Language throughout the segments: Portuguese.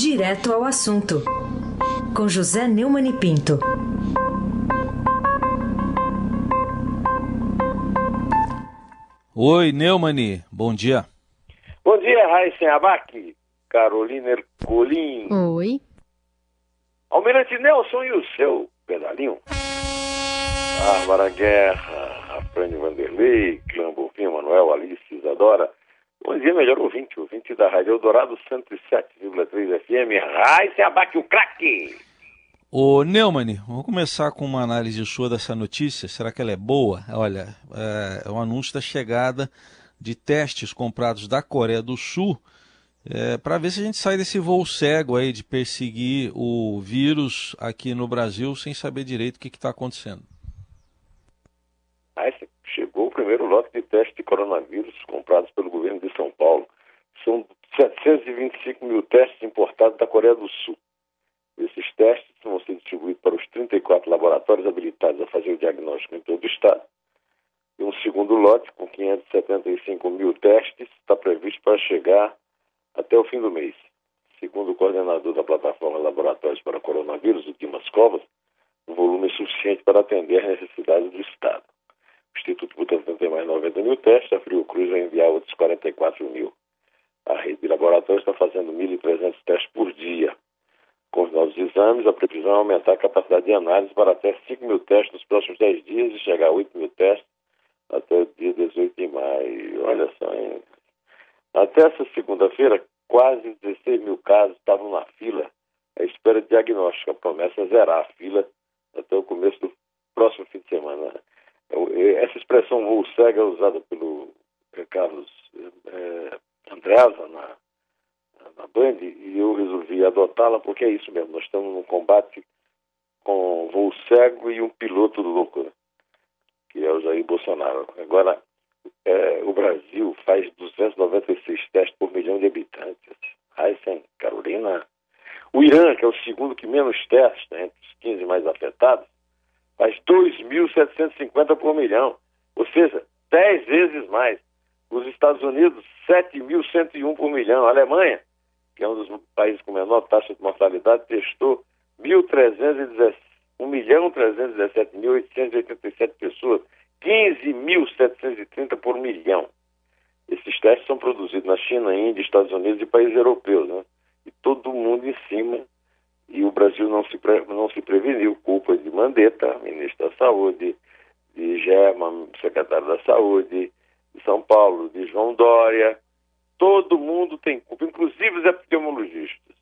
Direto ao assunto, com José Neumann e Pinto. Oi, Neumani, bom dia. Bom dia, Raíssen Abac, Carolina Ercolim. Oi. Almirante Nelson e o seu pedalinho. Bárbara Guerra, Afrânio Vanderlei, Clã Bonfim, Manuel, Alice, Isadora. Bom dia, melhor ouvinte, ouvinte da Rádio Eldorado 107,3 FM. Raíssen Abac, o craque. Ô Neumann, vamos começar com uma análise sua dessa notícia. Será que ela é boa? Olha, é, é um anúncio da chegada de testes comprados da Coreia do Sul é, para ver se a gente sai desse voo cego aí de perseguir o vírus aqui no Brasil sem saber direito o que está acontecendo. Primeiro lote de testes de coronavírus comprados pelo governo de São Paulo. São 725 mil testes importados da Coreia do Sul. Esses testes vão ser distribuídos para os 34 laboratórios habilitados a fazer o diagnóstico em todo o estado. E um segundo lote, com 575 mil testes, está previsto para chegar até o fim do mês. Segundo o coordenador da plataforma Laboratórios para Coronavírus, o Dimas Covas, o volume é suficiente para atender as necessidades do Estado. O Instituto Butantan tem mais 90 mil testes, a Fiocruz vai enviar outros 44 mil. A rede de laboratórios está fazendo 1.300 testes por dia. Com os novos exames, a previsão é aumentar a capacidade de análise para até 5 mil testes nos próximos 10 dias e chegar a 8 mil testes até o dia 18 de maio. Olha só, hein? Até essa segunda-feira, quase 16 mil casos estavam na fila à espera de diagnóstico. A promessa é zerar a fila até o começo do próximo fim de semana. Essa expressão voo cego é usada pelo Carlos é, Andreasa na na Band e eu resolvi adotá-la porque é isso mesmo. Nós estamos num combate com voo cego e um piloto louco, né? que é o Jair Bolsonaro. Agora, é, o Brasil faz 296 testes por milhão de habitantes. Aysen, Carolina. O Irã, que é o segundo que menos testes, né, entre os 15 mais afetados, faz 2.750 por milhão. Ou seja, 10 vezes mais. Os Estados Unidos, 7.101 por milhão. A Alemanha, que é um dos países com menor taxa de mortalidade, testou 1.317.887 pessoas, 15.730 por milhão. Esses testes são produzidos na China, Índia, Estados Unidos e países europeus, né? E todo mundo em cima. E o Brasil não se, pre... não se preveniu. Mandetta, ministro da Saúde, de Germa, secretário da Saúde, de São Paulo, de João Dória, Todo mundo tem culpa, inclusive os epidemiologistas.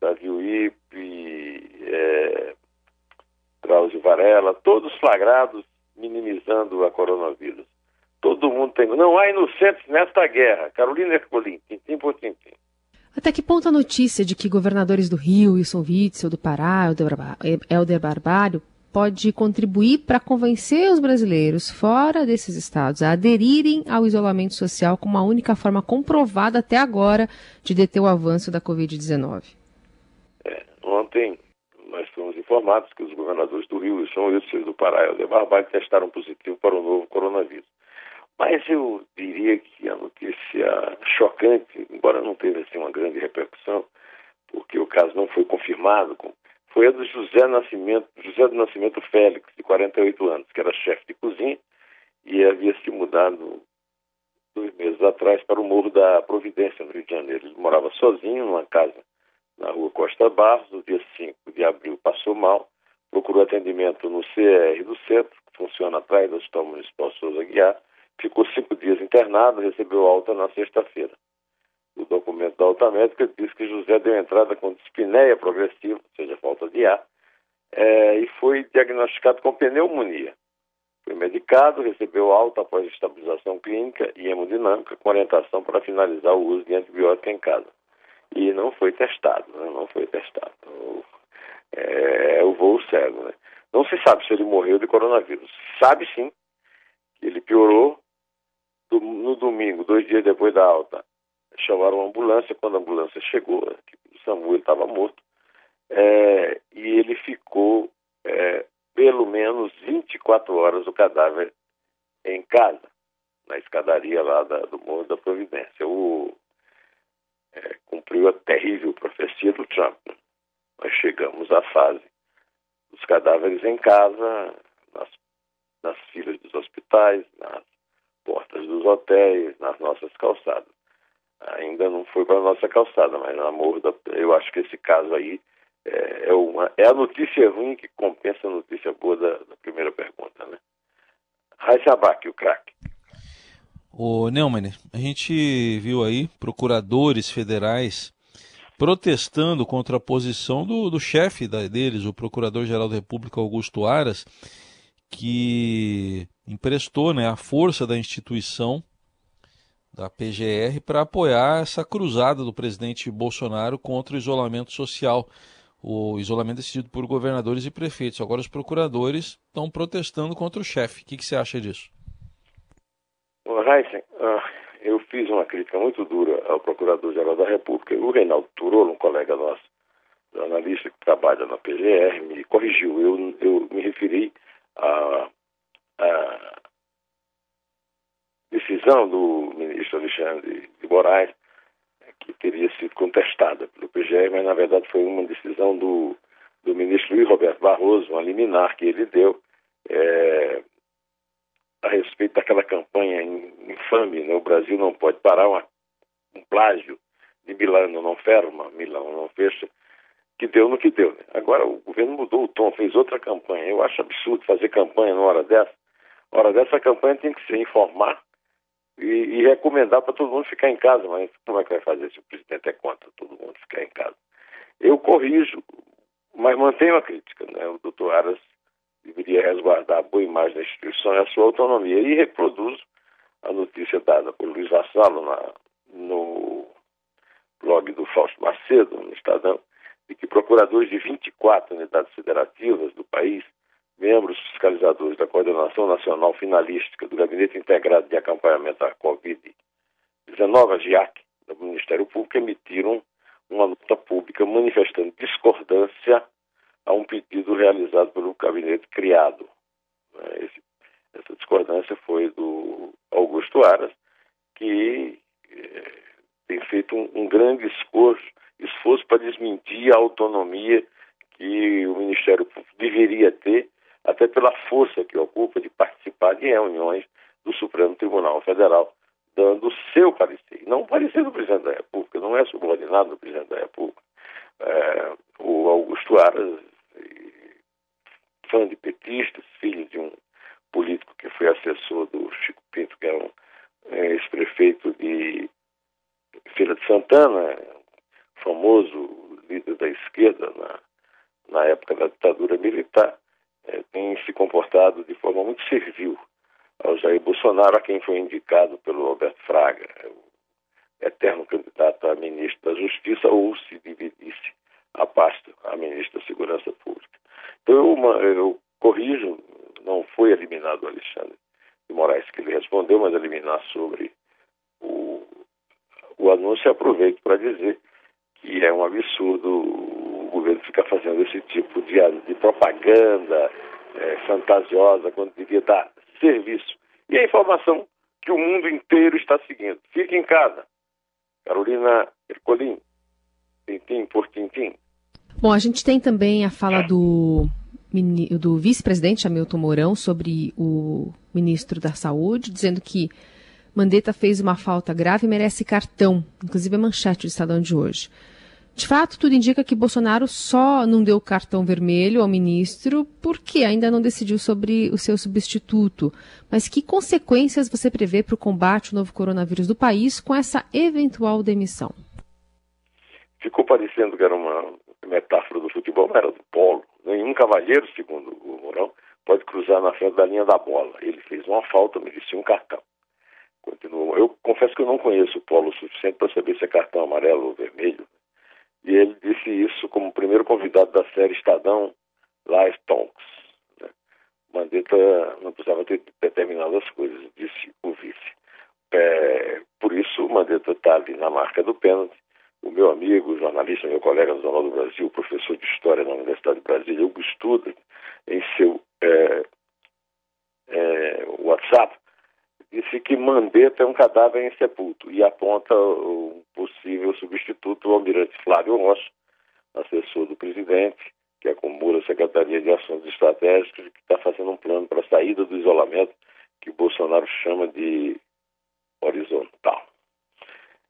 Davi Uip, é, Varela, todos flagrados minimizando a coronavírus. Todo mundo tem. Não há inocentes nesta guerra. Carolina Ercolim, tintim por tintim. Até que ponto a notícia de que governadores do Rio, Wilson Witzel, do Pará, Helder Barbalho, pode contribuir para convencer os brasileiros fora desses estados a aderirem ao isolamento social como a única forma comprovada até agora de deter o avanço da Covid-19? É, ontem nós fomos informados que os governadores do Rio e São Luís do Pará e de Barbalho testaram positivo para o novo coronavírus. Mas eu diria que a notícia chocante, embora não teve assim, uma grande repercussão, porque o caso não foi confirmado com foi a do José Nascimento, José do Nascimento Félix, de 48 anos, que era chefe de cozinha e havia se mudado dois meses atrás para o Morro da Providência, no Rio de Janeiro. Ele morava sozinho numa casa na rua Costa Barros, no dia 5 de abril passou mal, procurou atendimento no CR do centro, que funciona atrás do Hospital Municipal Souza Guiar, ficou cinco dias internado, recebeu alta na sexta-feira. O documento da alta médica diz que José deu entrada com dispneia progressiva, ou seja, falta de ar, é, e foi diagnosticado com pneumonia. Foi medicado, recebeu alta após estabilização clínica e hemodinâmica, com orientação para finalizar o uso de antibiótico em casa. E não foi testado, né? não foi testado. O, é, o voo cego. Né? Não se sabe se ele morreu de coronavírus. Sabe sim que ele piorou no domingo, dois dias depois da alta chamaram a ambulância. Quando a ambulância chegou, o Samuel estava morto, é, e ele ficou é, pelo menos 24 horas o cadáver em casa, na escadaria lá da, do Morro da Providência. O, é, cumpriu a terrível profecia do Trump. Nós chegamos à fase dos cadáveres em casa, nas, nas filas dos hospitais, nas portas dos hotéis, nas nossas calçadas. Ainda não foi para a nossa calçada, mas na amor da, eu acho que esse caso aí é, é, uma, é a notícia ruim que compensa a notícia boa da, da primeira pergunta, né? Raíssa Abac, o craque. O Neumann, a gente viu aí procuradores federais protestando contra a posição do, do chefe deles, o Procurador-Geral da República, Augusto Aras, que emprestou né, a força da instituição da PGR para apoiar essa cruzada do presidente Bolsonaro contra o isolamento social, o isolamento decidido por governadores e prefeitos. Agora os procuradores estão protestando contra o chefe. O que, que você acha disso? Heisen, uh, eu fiz uma crítica muito dura ao Procurador-Geral da República. O Reinaldo Turolo, um colega nosso, jornalista que trabalha na PGR, me corrigiu. Eu, eu me referi à, à decisão do ministro Alexandre de Moraes, que teria sido contestada pelo PGR, mas na verdade foi uma decisão do, do ministro Luiz Roberto Barroso, uma liminar que ele deu. É, a respeito daquela campanha infame, né? o Brasil não pode parar uma, um plágio de Milano não ferma, Milano não fecha, que deu no que deu. Né? Agora o governo mudou o tom, fez outra campanha. Eu acho absurdo fazer campanha numa hora dessa. Na hora dessa, campanha tem que ser informar e, e recomendar para todo mundo ficar em casa. Mas como é que vai fazer se o presidente é contra todo mundo ficar em casa? Eu corrijo, mas mantenho a crítica. Né? O doutor Aras deveria resguardar a boa imagem da instituição e a sua autonomia. E reproduzo a notícia dada por Luiz Vassalo na, no blog do Fausto Macedo, no Estadão, de que procuradores de 24 unidades federativas do país, membros fiscalizadores da Coordenação Nacional Finalística do Gabinete Integrado de Acompanhamento à Covid-19, a GIAC, do Ministério Público, emitiram uma nota pública manifestando discordância a um pedido realizado pelo gabinete criado. Né? Esse, essa discordância foi do Augusto Aras, que eh, tem feito um, um grande esforço, esforço para desmentir a autonomia que o Ministério Público deveria ter, até pela força que ocupa de participar de reuniões do Supremo Tribunal Federal, dando o seu parecer. Não o parecer do presidente da República, não é subordinado do presidente da República. É, o Augusto Aras fã de petistas, filho de um político que foi assessor do Chico Pinto, que é um é, ex-prefeito de Feira de Santana, famoso líder da esquerda na, na época da ditadura militar, é, tem se comportado de forma muito servil ao Jair Bolsonaro, a quem foi indicado pelo Roberto Fraga, o eterno candidato a ministro da Justiça, ou se dividisse a pasta a ministro da Segurança Pública. Então eu, eu corrijo, não foi eliminado o Alexandre de Moraes que ele respondeu, mas eliminar sobre o, o anúncio aproveito para dizer que é um absurdo o governo ficar fazendo esse tipo de, de propaganda é, fantasiosa quando devia dar serviço. E a informação que o mundo inteiro está seguindo. Fique em casa. Carolina Ercolim, tintim por tintim. Bom, a gente tem também a fala do, do vice-presidente Hamilton Mourão sobre o ministro da Saúde, dizendo que Mandetta fez uma falta grave e merece cartão, inclusive a manchete do Estadão de hoje. De fato, tudo indica que Bolsonaro só não deu cartão vermelho ao ministro porque ainda não decidiu sobre o seu substituto. Mas que consequências você prevê para o combate ao novo coronavírus do país com essa eventual demissão? Ficou parecendo que era uma metáfora do futebol, não era do polo. Nenhum cavalheiro, segundo o Mourão, pode cruzar na frente da linha da bola. Ele fez uma falta, merecia um cartão. Continuou. Eu confesso que eu não conheço o polo o suficiente para saber se é cartão amarelo ou vermelho. Isso como primeiro convidado da série Estadão Live Talks. Né? Mandetta não precisava ter determinadas coisas, disse o vice. É, por isso, Mandetta está ali na marca do pênalti o meu amigo, jornalista, meu colega no Jornal do Brasil, professor de História na Universidade de Brasília, Hugo Studa, em seu é, é, WhatsApp, disse que Mandetta é um cadáver em sepulto e aponta o possível substituto, o almirante Flávio Rocha, assessor do presidente, que acumula a Secretaria de Assuntos Estratégicos, que está fazendo um plano para a saída do isolamento, que Bolsonaro chama de horizontal.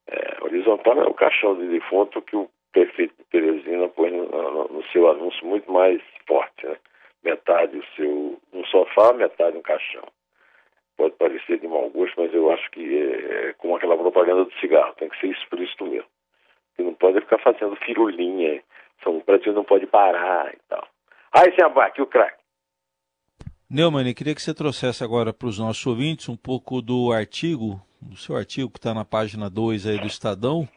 É, horizontal é o caixão de defunto que o prefeito de Teresina põe no, no, no seu anúncio muito mais forte, né? Metade o seu um sofá, metade um caixão. Pode parecer de mau gosto, mas eu acho que é, é como aquela propaganda do cigarro, tem que ser explícito mesmo. E não pode ficar fazendo firulinha, são, o Brasil não pode parar e tal. Aí, sem abate, o craque. Neumann, queria que você trouxesse agora para os nossos ouvintes um pouco do artigo, do seu artigo que está na página 2 aí do Estadão.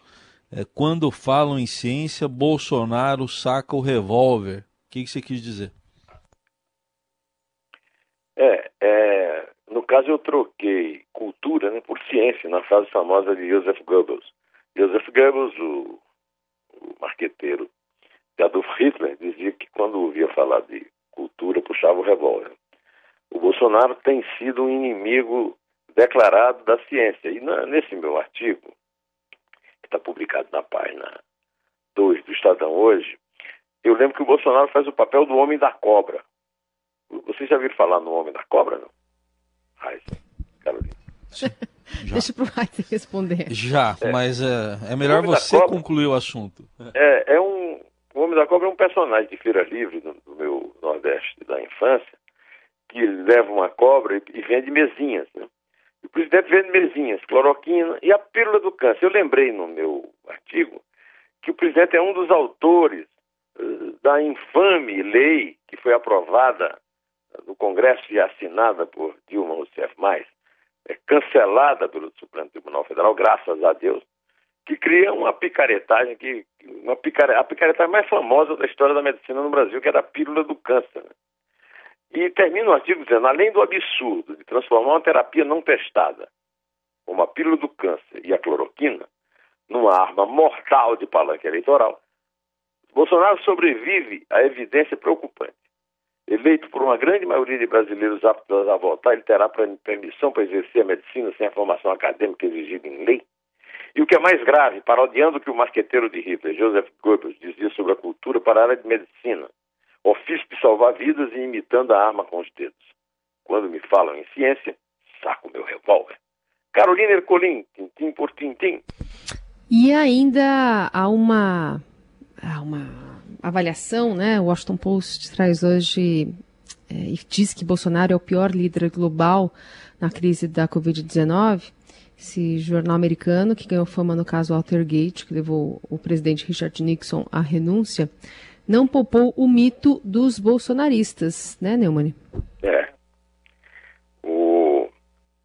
É, quando falam em ciência, Bolsonaro saca o revólver. O que, que você quis dizer? É, é, no caso eu troquei cultura né, por ciência, na frase famosa de Joseph Goebbels. Joseph Goebbels, o, o marqueteiro de Adolf Hitler, dizia que quando ouvia falar de cultura, puxava o revólver. O Bolsonaro tem sido um inimigo declarado da ciência. E na, nesse meu artigo, que está publicado na página 2 do Estadão hoje, eu lembro que o Bolsonaro faz o papel do homem da cobra. Vocês já viram falar no homem da cobra, não? Raiz, Carolina. Deixa para o Raiz responder. Já, é. mas é, é melhor você cobra, concluir o assunto. É, é um, o Homem da Cobra é um personagem de Feira Livre do, do meu Nordeste da infância, que leva uma cobra e, e vende mesinhas. Né? O presidente vende mesinhas, cloroquina e a pílula do câncer. Eu lembrei no meu artigo que o presidente é um dos autores uh, da infame lei que foi aprovada no Congresso e assinada por Dilma Rousseff, é cancelada pelo Supremo Tribunal Federal, graças a Deus, que cria uma picaretagem, que, uma picare, a picaretagem mais famosa da história da medicina no Brasil, que era a pílula do câncer. Né? E termina o artigo dizendo, além do absurdo de transformar uma terapia não testada, como a pílula do câncer e a cloroquina, numa arma mortal de palanque eleitoral, Bolsonaro sobrevive à evidência preocupante. Eleito por uma grande maioria de brasileiros aptos a votar, ele terá permissão para exercer a medicina sem a formação acadêmica exigida em lei. E o que é mais grave, parodiando o que o marqueteiro de Hitler, Joseph Goebbels, dizia sobre a cultura para a área de medicina, ofício de salvar vidas e imitando a arma com os dedos. Quando me falam em ciência, saco meu revólver. Carolina Ercolim, tintim por tintim. E ainda há uma, há uma avaliação, né? O Washington Post traz hoje é, e diz que Bolsonaro é o pior líder global na crise da Covid-19. Esse jornal americano, que ganhou fama no caso Altergate, que levou o presidente Richard Nixon à renúncia, não poupou o mito dos bolsonaristas, né, Neumann? É. O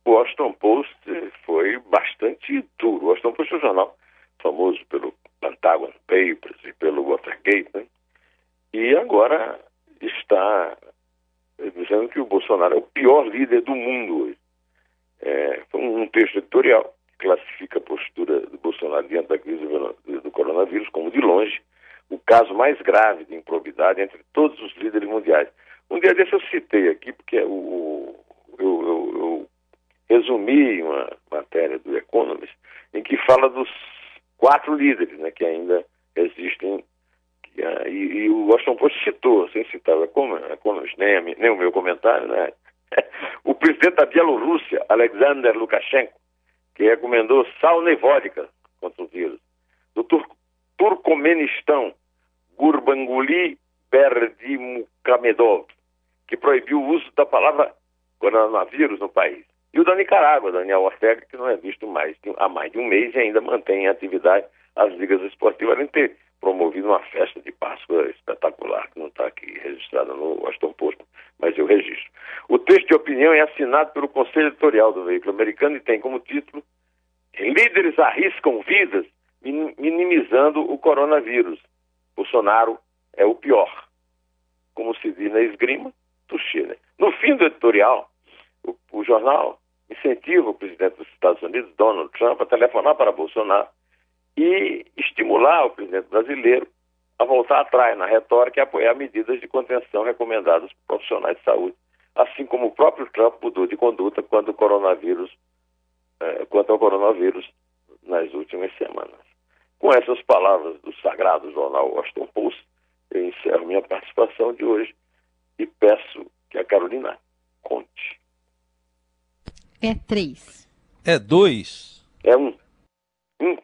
Washington Post foi bastante duro. O Washington Post é um jornal famoso pelo Pentagon Papers e pelo Watergate, né? E agora está dizendo que o Bolsonaro é o pior líder do mundo hoje. É, foi um texto editorial que classifica a postura do Bolsonaro diante da crise do coronavírus como, de longe, o caso mais grave de improbidade entre todos os líderes mundiais. Um dia desse eu citei aqui, porque o, eu, eu, eu resumi uma matéria do Economist em que fala dos quatro líderes né, que ainda existem. Que, uh, e, e, o Washington Post citou, sem citar o Economist, nem, nem o meu comentário, né, o presidente da Bielorrússia, Alexander Lukashenko, que recomendou sauna e contra o vírus. Do Tur Turcomenistão, Gurbanguly Berdimukamedov, que proibiu o uso da palavra coronavírus no país. E o da Nicarágua, Daniel Ortega, que não é visto mais há mais de um mês e ainda mantém em atividade as ligas esportivas, além de ter promovido uma festa de Páscoa espetacular, que não está aqui registrada no Washington Post, mas eu registro. O texto de opinião é assinado pelo Conselho Editorial do veículo americano e tem como título Líderes arriscam vidas minimizando o coronavírus. Bolsonaro é o pior. Como se diz na esgrima do Chile. No fim do editorial, o, o jornal incentiva o presidente dos Estados Unidos, Donald Trump, a telefonar para Bolsonaro e estimular o presidente brasileiro a voltar atrás na retórica e apoiar medidas de contenção recomendadas por profissionais de saúde, assim como o próprio Trump mudou de conduta quando o coronavírus é, quanto ao coronavírus nas últimas semanas. Com essas palavras do sagrado jornal Washington Post, eu encerro minha participação de hoje e peço que a Carolina conte. É três. É dois. É um. Um.